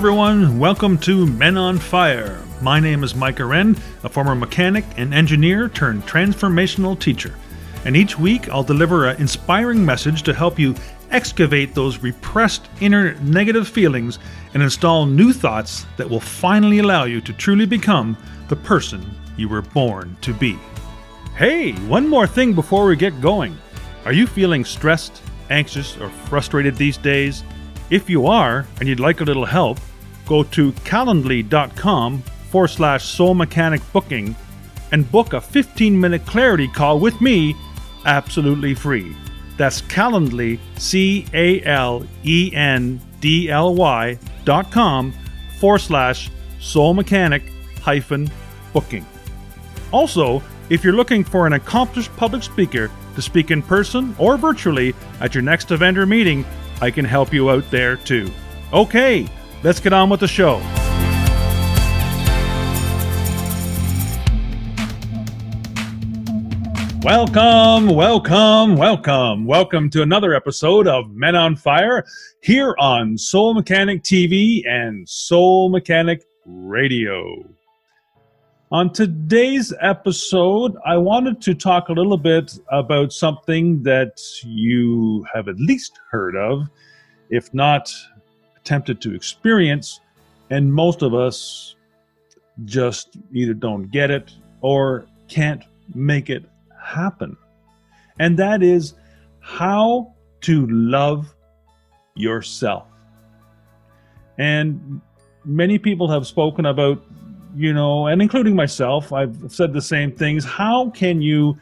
Everyone. Welcome to Men on Fire. My name is Mike Wren, a former mechanic and engineer turned transformational teacher. And each week I'll deliver an inspiring message to help you excavate those repressed inner negative feelings and install new thoughts that will finally allow you to truly become the person you were born to be. Hey, one more thing before we get going. Are you feeling stressed, anxious, or frustrated these days? If you are, and you'd like a little help, go to calendly.com forward slash soul mechanic booking and book a 15 minute clarity call with me absolutely free. That's Calendly, C A L E N D L Y dot com forward slash soul mechanic hyphen booking. Also, if you're looking for an accomplished public speaker to speak in person or virtually at your next event or meeting, I can help you out there too. Okay, let's get on with the show. Welcome, welcome, welcome. Welcome to another episode of Men on Fire here on Soul Mechanic TV and Soul Mechanic Radio. On today's episode, I wanted to talk a little bit about something that you have at least heard of, if not attempted to experience, and most of us just either don't get it or can't make it happen. And that is how to love yourself. And many people have spoken about you know, and including myself, I've said the same things. How can you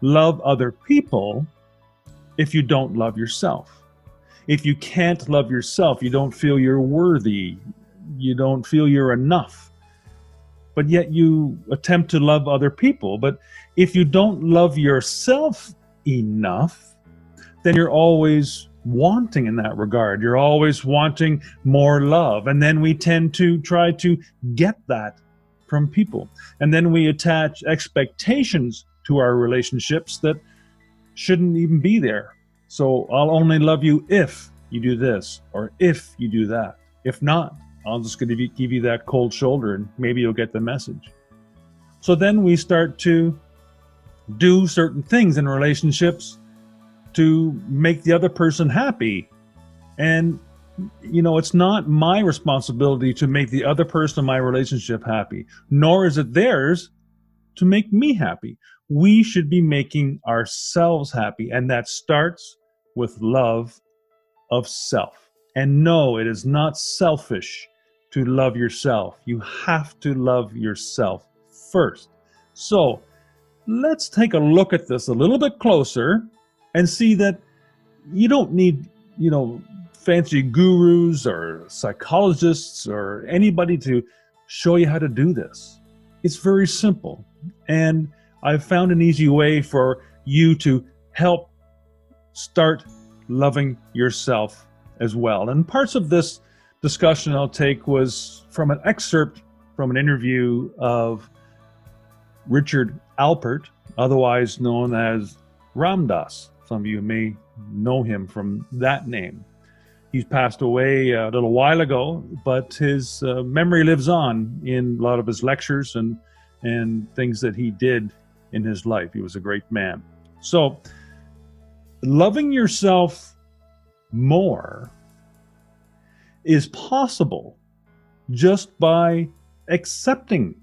love other people if you don't love yourself? If you can't love yourself, you don't feel you're worthy, you don't feel you're enough, but yet you attempt to love other people. But if you don't love yourself enough, then you're always wanting in that regard. You're always wanting more love. And then we tend to try to get that from people. And then we attach expectations to our relationships that shouldn't even be there. So I'll only love you if you do this or if you do that. If not, I'm just going to give you that cold shoulder and maybe you'll get the message. So then we start to do certain things in relationships to make the other person happy. And you know, it's not my responsibility to make the other person in my relationship happy, nor is it theirs to make me happy. We should be making ourselves happy, and that starts with love of self. And no, it is not selfish to love yourself. You have to love yourself first. So let's take a look at this a little bit closer and see that you don't need, you know, fancy gurus or psychologists or anybody to show you how to do this. It's very simple. And I've found an easy way for you to help start loving yourself as well. And parts of this discussion I'll take was from an excerpt from an interview of Richard Alpert, otherwise known as Ram Dass. Some of you may know him from that name. He's passed away a little while ago, but his uh, memory lives on in a lot of his lectures and and things that he did in his life. He was a great man. So, loving yourself more is possible just by accepting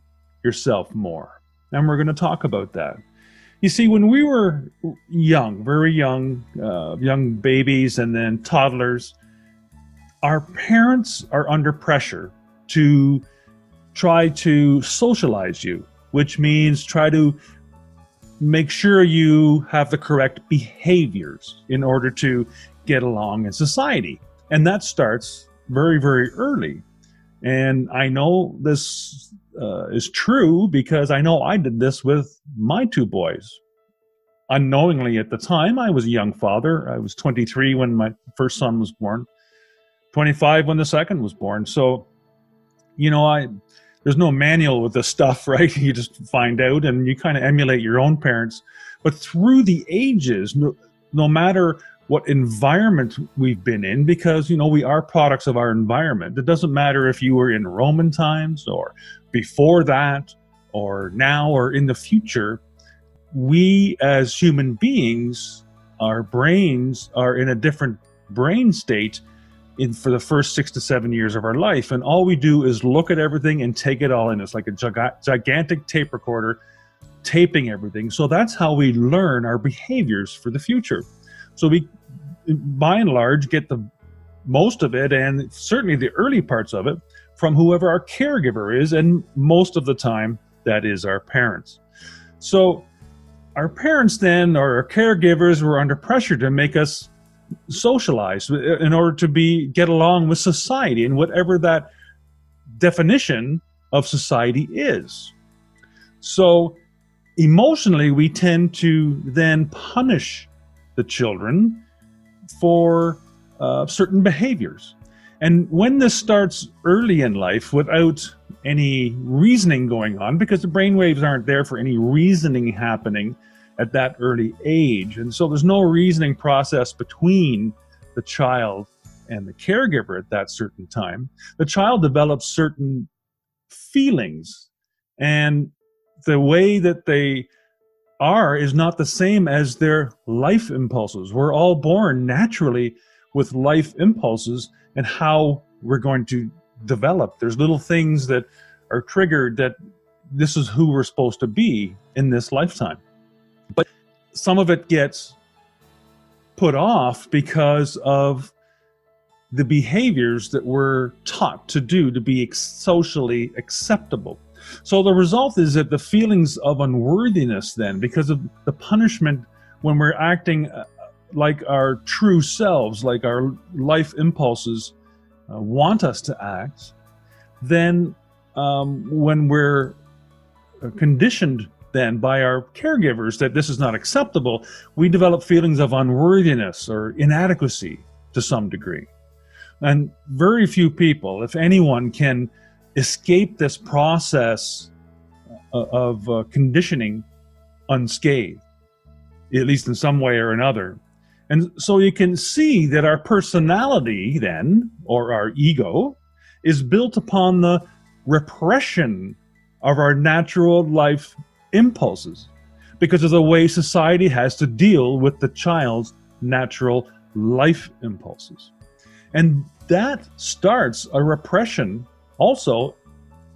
yourself more. And we're going to talk about that. You see, when we were young, very young, uh, young babies and then toddlers, our parents are under pressure to try to socialize you, which means try to make sure you have the correct behaviors in order to get along in society. And that starts very, very early. And I know this uh, is true because I know I did this with my two boys. Unknowingly at the time, I was a young father. I was 23 when my first son was born. 25 when the second was born. So, you know, I there's no manual with this stuff, right? You just find out and you kind of emulate your own parents. But through the ages, no, no matter what environment we've been in because you know we are products of our environment it doesn't matter if you were in roman times or before that or now or in the future we as human beings our brains are in a different brain state in for the first six to seven years of our life. And all we do is look at everything and take it all in. It's like a gigantic tape recorder taping everything. So that's how we learn our behaviors for the future. So we by and large get the most of it and certainly the early parts of it from whoever our caregiver is and most of the time that is our parents. So our parents then or our caregivers were under pressure to make us socialize in order to be get along with society and whatever that definition of society is so emotionally we tend to then punish the children for uh, certain behaviors. And when this starts early in life without any reasoning going on, because the brain waves aren't there for any reasoning happening at that early age. And so there's no reasoning process between the child and the caregiver at that certain time. The child develops certain feelings, and the way that they are is not the same as their life impulses. We're all born naturally with life impulses and how we're going to develop. There's little things that are triggered that this is who we're supposed to be in this lifetime. But some of it gets put off because of the behaviors that we're taught to do to be socially acceptable. So the result is that the feelings of unworthiness, then, because of the punishment when we're acting uh, like our true selves, like our life impulses uh, want us to act, then um, when we're uh, conditioned then by our caregivers that this is not acceptable, we develop feelings of unworthiness or inadequacy to some degree. And very few people, if anyone, can escape this process uh, of uh, conditioning unscathed, at least in some way or another. And so you can see that our personality, then, or our ego, is built upon the repression of our natural life impulses because of the way society has to deal with the child's natural life impulses. And that starts a repression also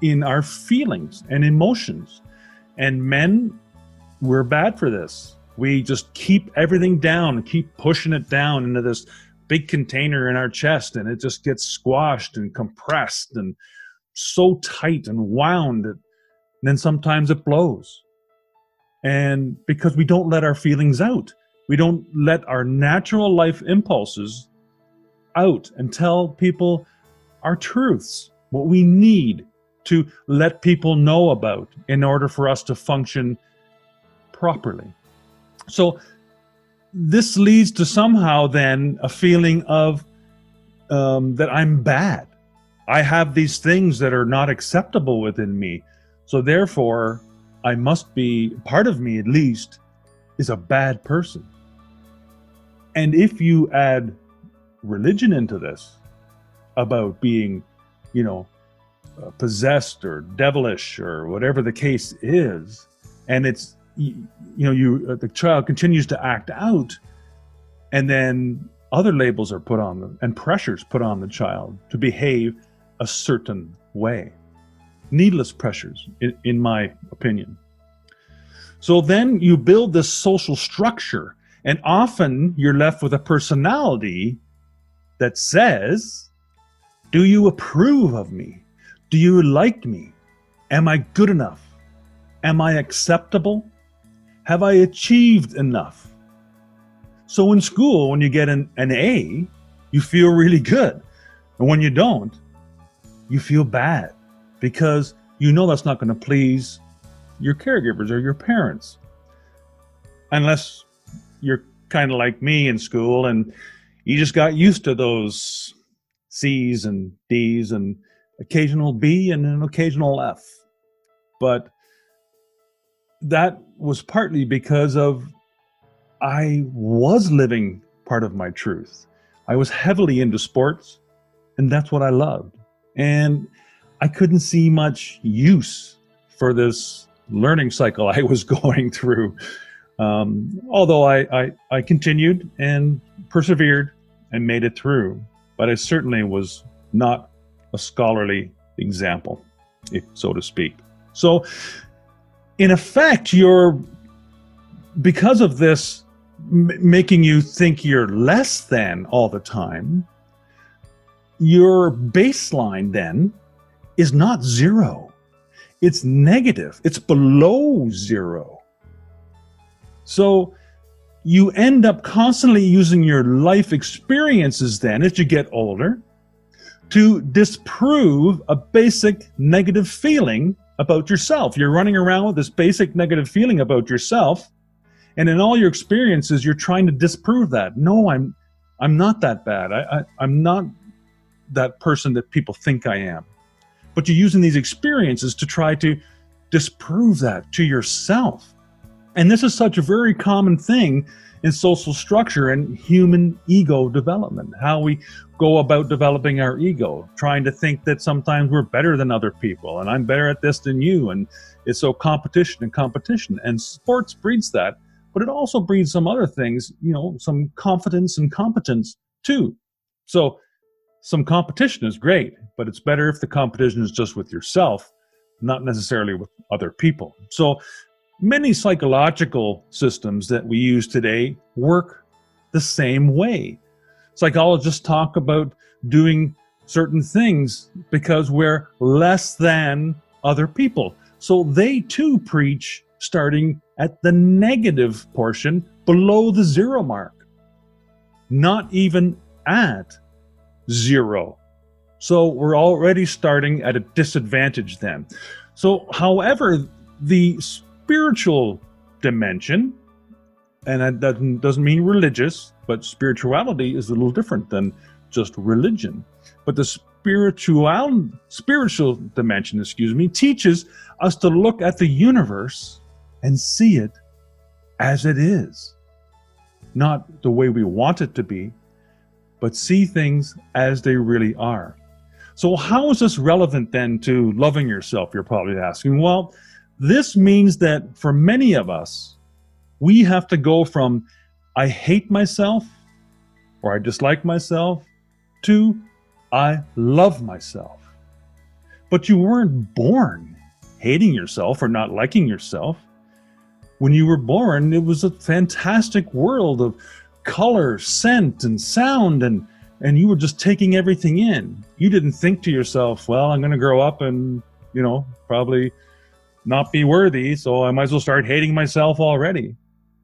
in our feelings and emotions. And men, we're bad for this. We just keep everything down, keep pushing it down into this big container in our chest, and it just gets squashed and compressed and so tight and wound. And then sometimes it blows. And because we don't let our feelings out, we don't let our natural life impulses out and tell people our truths what we need to let people know about in order for us to function properly. So, this leads to somehow then a feeling of um, that I'm bad. I have these things that are not acceptable within me. So, therefore, I must be, part of me at least, is a bad person. And if you add religion into this about being you know, uh, possessed or devilish or whatever the case is, and it's you, know you uh, the child continues to act out, and then other labels are put on them and pressures put on the child to behave a certain way, needless pressures, in, in my opinion. So then you build this social structure, and often you're left with a personality that says do you approve of me? Do you like me? Am I good enough? Am I acceptable? Have I achieved enough? So in school, when you get an, an A, you feel really good. And when you don't, you feel bad because you know that's not going to please your caregivers or your parents. Unless you're kind of like me in school and you just got used to those C's and D's and occasional B and an occasional F. But that was partly because of I was living part of my truth. I was heavily into sports, and that's what I loved. And I couldn't see much use for this learning cycle I was going through. Um, although I, I, I continued and persevered and made it through, but I certainly was not a scholarly example, if so to speak. So, in effect, you're because of this m- making you think you're less than all the time. Your baseline then is not zero; it's negative. It's below zero. So you end up constantly using your life experiences then as you get older to disprove a basic negative feeling about yourself. You're running around with this basic negative feeling about yourself. And in all your experiences, you're trying to disprove that. No, I'm I'm not that bad. I, I, I'm not that person that people think I am. But you're using these experiences to try to disprove that to yourself. And this is such a very common thing in social structure and human ego development, how we go about developing our ego, trying to think that sometimes we're better than other people and I'm better at this than you. And it's so competition and competition. And sports breeds that, but it also breeds some other things, you know, some confidence and competence too. So some competition is great, but it's better if the competition is just with yourself, not necessarily with other people. So Many psychological systems that we use today work the same way. Psychologists talk about doing certain things because we're less than other people. So they too preach starting at the negative portion below the zero mark, not even at zero. So we're already starting at a disadvantage then. So, however, the spiritual dimension, and that doesn't, mean religious, but spirituality is a little different than just religion. But the spiritual spiritual dimension, excuse me, teaches us to look at the universe and see it as it is. Not the way we want it to be, but see things as they really are. So, how is this relevant then to loving yourself? You're probably asking. Well, this means that for many of us, we have to go from I hate myself or I dislike myself to I love myself. But you weren't born hating yourself or not liking yourself. When you were born, it was a fantastic world of color, scent, and sound, and, and you were just taking everything in. You didn't think to yourself, well, I'm going to grow up and, you know, probably not be worthy, so I might as well start hating myself already.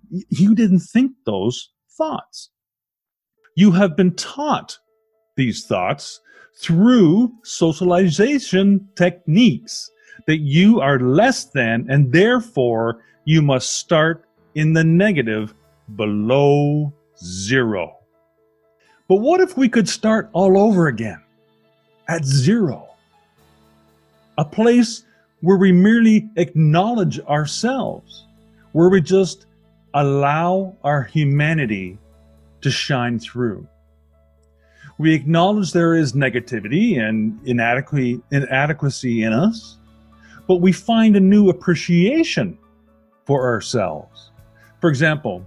You didn't think those thoughts. You have been taught these thoughts through socialization techniques that you are less than, and therefore you must start in the negative below zero. But what if we could start all over again at zero? A place where we merely acknowledge ourselves, where we just allow our humanity to shine through. We acknowledge there is negativity and inadequacy in us, but we find a new appreciation for ourselves. For example,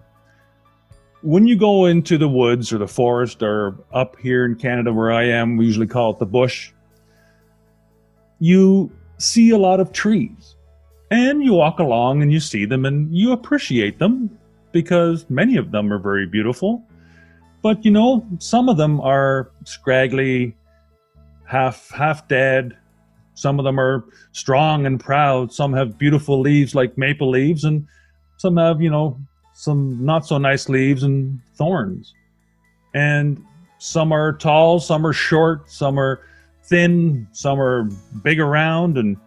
when you go into the woods or the forest or up here in Canada where I am, we usually call it the bush, you see a lot of trees. And you walk along and you see them and you appreciate them because many of them are very beautiful. But you know, some of them are scraggly, half half dead. Some of them are strong and proud. Some have beautiful leaves like maple leaves and some have, you know, some not so nice leaves and thorns. And some are tall, some are short, some are thin, some are big around, and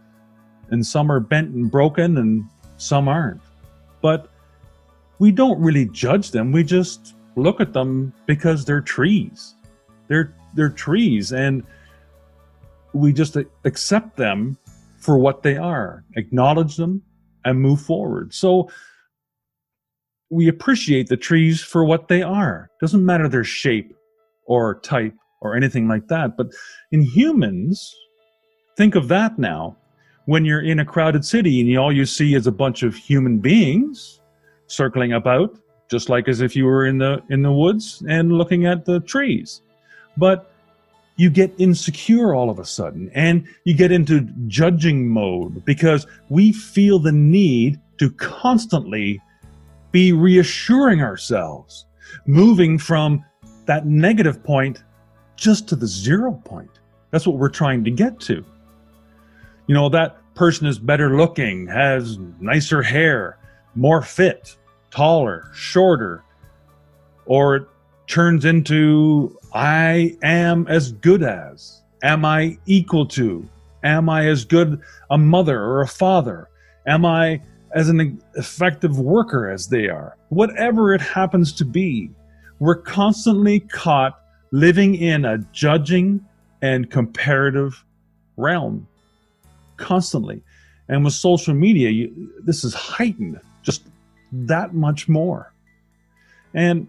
and some are bent and broken, and some aren't. But we don't really judge them. We just look at them because they're trees. They're they're trees, and we just accept them for what they are, acknowledge them, and move forward. So we appreciate the trees for what they are. Doesn't matter their shape or type or anything like that. But in humans, think of that now. When you're in a crowded city and all you see is a bunch of human beings circling about, just like as if you were in the in the woods and looking at the trees. But you get insecure all of a sudden and you get into judging mode because we feel the need to constantly be reassuring ourselves, moving from that negative point just to the zero point. That's what we're trying to get to. You know, that person is better looking, has nicer hair, more fit, taller, shorter, or it turns into I am as good as, am I equal to, am I as good a mother or a father, am I as an effective worker as they are. Whatever it happens to be, we're constantly caught living in a judging and comparative realm. Constantly. And with social media, you, this is heightened just that much more. And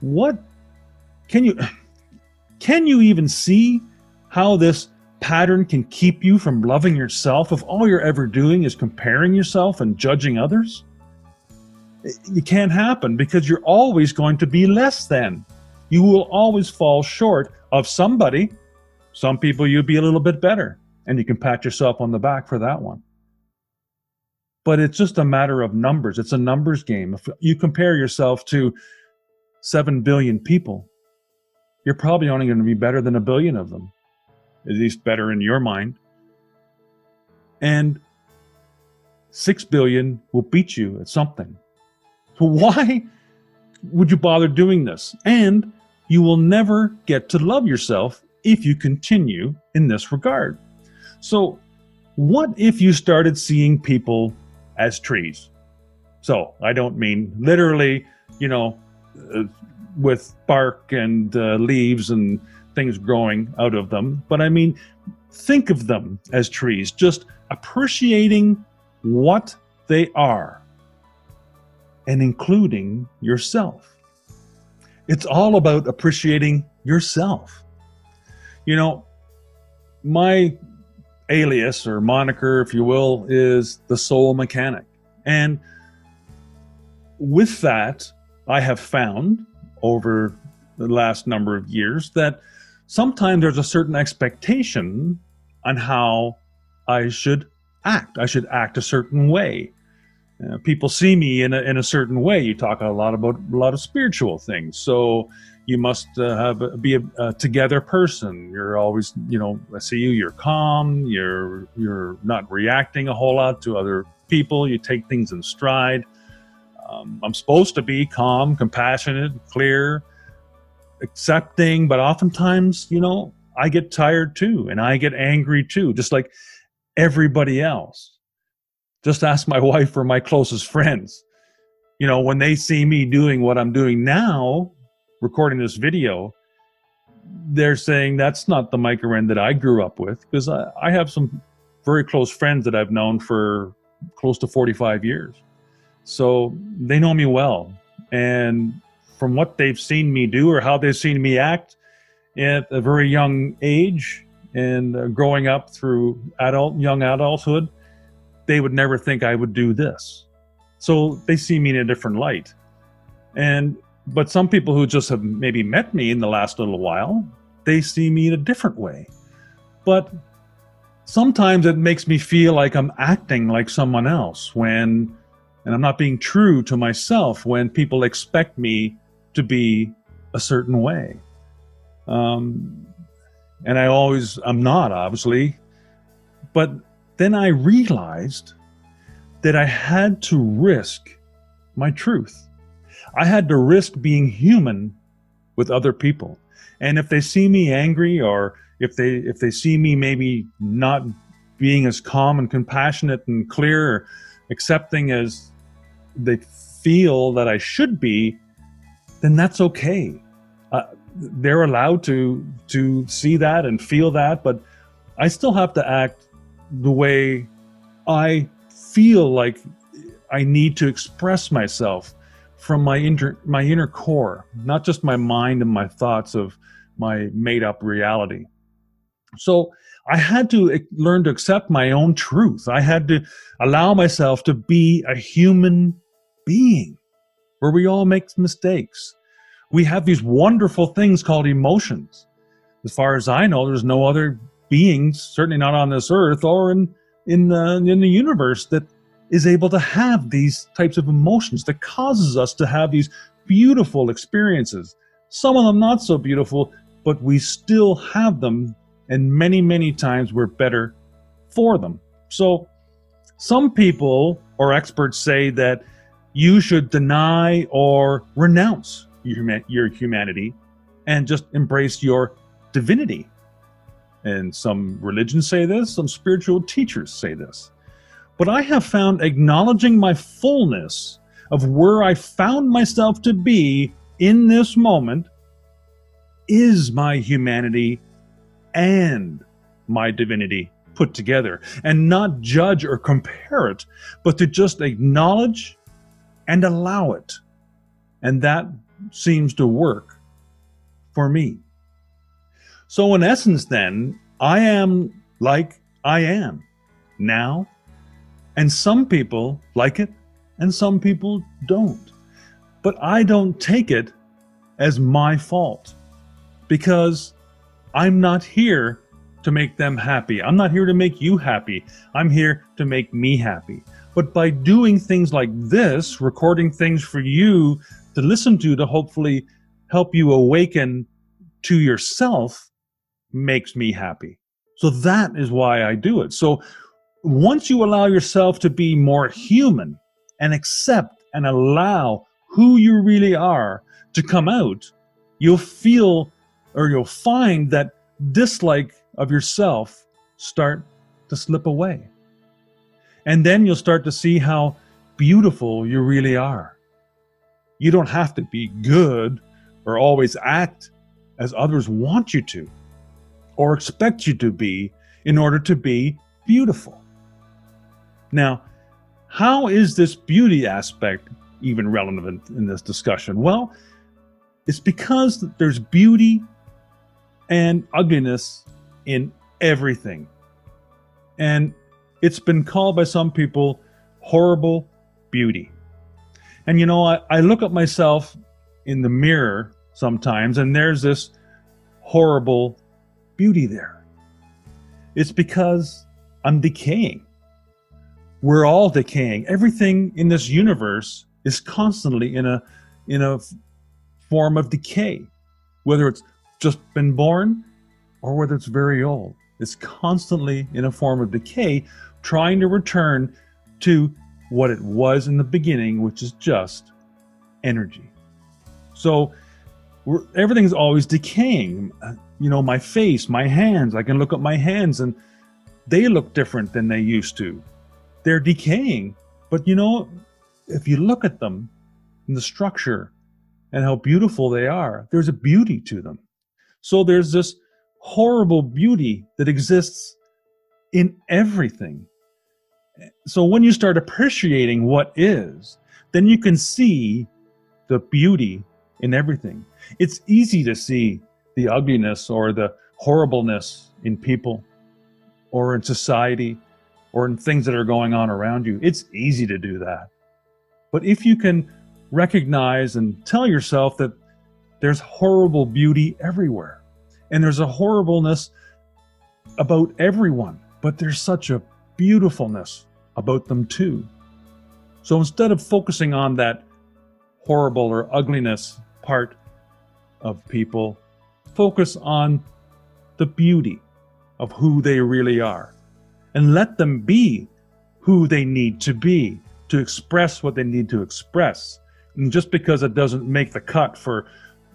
what can you can you even see how this pattern can keep you from loving yourself if all you're ever doing is comparing yourself and judging others? It can't happen because you're always going to be less than. You will always fall short of somebody. Some people you'll be a little bit better, and you can pat yourself on the back for that one. But it's just a matter of numbers. It's a numbers game. If you compare yourself to 7 billion people, you're probably only going to be better than a billion of them at least better in your mind. And 6 billion will beat you at something. So why would you bother doing this? And you will never get to love yourself if you continue in this regard. So, what if you started seeing people as trees? So, I don't mean literally, you know, uh, with bark and uh, leaves and things growing out of them, but I mean, think of them as trees, just appreciating what they are and including yourself. It's all about appreciating yourself. You know, my alias or moniker, if you will, is the soul mechanic. And with that, I have found over the last number of years that sometimes there's a certain expectation on how I should act. I should act a certain way. Uh, people see me in a, in a certain way. You talk a lot about a lot of spiritual things. So you must uh, have be a, a, together person. You're always, you know, I see you. You're calm. You're you're not reacting a whole lot to other people. You take things in stride. Um, I'm supposed to be calm, compassionate, clear, accepting, but oftentimes, you know, I get tired too and I get angry too, just like everybody else. Just ask my wife or my closest friends. You know, when they see me doing what I'm doing now, recording this video, they're saying that's not the Mike Wren that I grew up with because I, I have some very close friends that I've known for close to 45 years. So they know me well. And from what they've seen me do or how they've seen me act at a very young age and uh, growing up through adult young adulthood they would never think i would do this. So they see me in a different light. And but some people who just have maybe met me in the last little while they see me in a different way. But sometimes it makes me feel like i'm acting like someone else when and i'm not being true to myself when people expect me to be a certain way. Um, and I always, I'm not, obviously. But then I realized that I had to risk my truth. I had to risk being human with other people. And if they see me angry or if they if they see me maybe not being as calm and compassionate and clear or accepting as they feel that I should be, then that's okay. Uh, they're allowed to to see that and feel that, but I still have to act the way I feel like I need to express myself from my inter, my inner core, not just my mind and my thoughts of my made up reality. So I had to learn to accept my own truth. I had to allow myself to be a human being where we all make mistakes. We have these wonderful things called emotions. As far as I know, there's no other beings, certainly not on this earth or in in the, in the universe, that is able to have these types of emotions that causes us to have these beautiful experiences. Some of them not so beautiful, but we still have them, and many, many times we're better for them. So, some people or experts say that you should deny or renounce your, humanity and just embrace your divinity. And some religions say this, some spiritual teachers say this. But I have found acknowledging my fullness of where I found myself to be in this moment is my humanity and my divinity put together, and not judge or compare it, but to just acknowledge and allow it. And that seems to work for me. So, in essence, then, I am like I am now, and some people like it, and some people don't. But I don't take it as my fault because I'm not here to make them happy. I'm not here to make you happy. I'm here to make me happy. But by doing things like this, recording things for you to listen to to hopefully help you awaken to yourself, makes me happy. So that is why I do it. So once you allow yourself to be more human and accept and allow who you really are to come out, you'll feel or you'll find that dislike of yourself start to slip away. And then you'll start to see how beautiful you really are. You don't have to be good or always act as others want you to or expect you to be in order to be beautiful. Now, how is this beauty aspect even relevant in this discussion? Well, it's because there's beauty and ugliness in everything. And it's been called by some people horrible beauty. And you know, I, I look at myself in the mirror sometimes, and there's this horrible beauty there. It's because I'm decaying. We're all decaying. Everything in this universe is constantly in a in a form of decay, whether it's just been born or whether it's very old. It's constantly in a form of decay, trying to return to what it was in the beginning, which is just energy. So everything's always decaying uh, you know, my face, my hands. I can look at my hands and they look different than they used to. They're decaying. But you know, if you look at them in the structure and how beautiful they are, there's a beauty to them. So there's this horrible beauty that exists in everything. So when you start appreciating what is, then you can see the beauty in everything. It's easy to see the ugliness or the horribleness in people or in society or in things that are going on around you. It's easy to do that. But if you can recognize and tell yourself that there's horrible beauty everywhere and there's a horribleness about everyone, but there's such a beautifulness about them too. So instead of focusing on that horrible or ugliness part of people, focus on the beauty of who they really are and let them be who they need to be to express what they need to express. And just because it doesn't make the cut for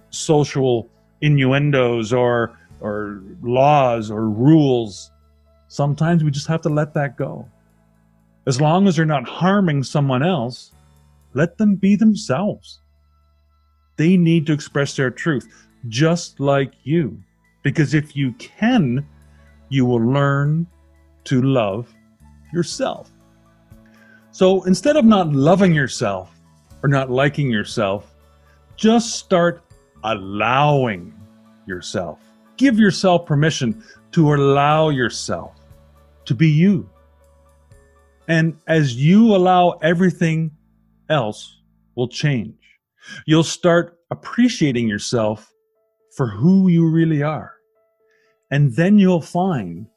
social innuendos or or laws or rules, sometimes we just have to let that go. As long as they're not harming someone else, let them be themselves. They need to express their truth just like you. Because if you can, you will learn to love yourself. So instead of not loving yourself or not liking yourself, just start allowing yourself. Give yourself permission to allow yourself to be you. And as you allow everything else will change. You'll start appreciating yourself for who you really are. And then you'll find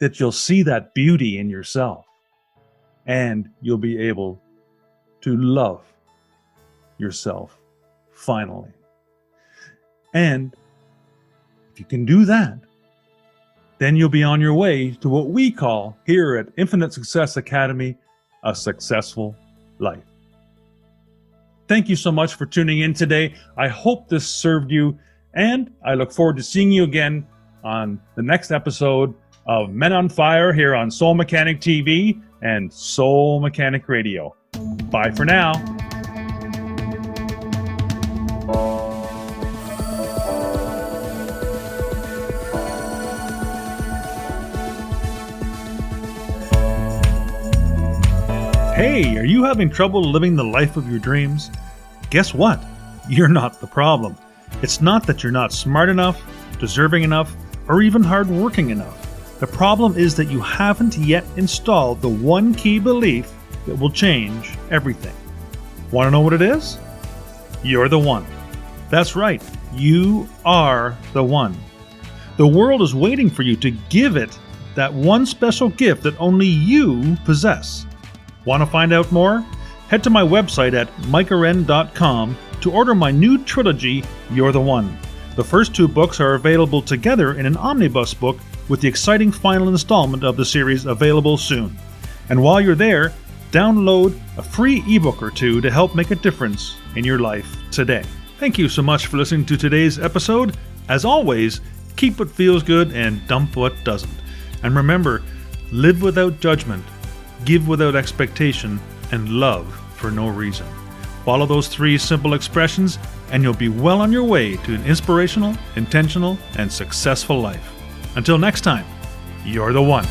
that you'll see that beauty in yourself and you'll be able to love yourself finally. And if you can do that, then you'll be on your way to what we call here at Infinite Success Academy a successful life. Thank you so much for tuning in today. I hope this served you, and I look forward to seeing you again on the next episode of Men on Fire here on Soul Mechanic TV and Soul Mechanic Radio. Bye for now. Hey, are you having trouble living the life of your dreams? Guess what? You're not the problem. It's not that you're not smart enough, deserving enough, or even hardworking enough. The problem is that you haven't yet installed the one key belief that will change everything. Want to know what it is? You're the one. That's right, you are the one. The world is waiting for you to give it that one special gift that only you possess. Want to find out more? Head to my website at mikewren.com to order my new trilogy, You're the One. The first two books are available together in an omnibus book with the exciting final installment of the series available soon. And while you're there, download a free ebook or two to help make a difference in your life today. Thank you so much for listening to today's episode. As always, keep what feels good and dump what doesn't. And remember, live without judgment give without expectation, and love for no reason. Follow those three simple expressions, and you'll be well on your way to an inspirational, intentional, and successful life. Until next time, you're the one.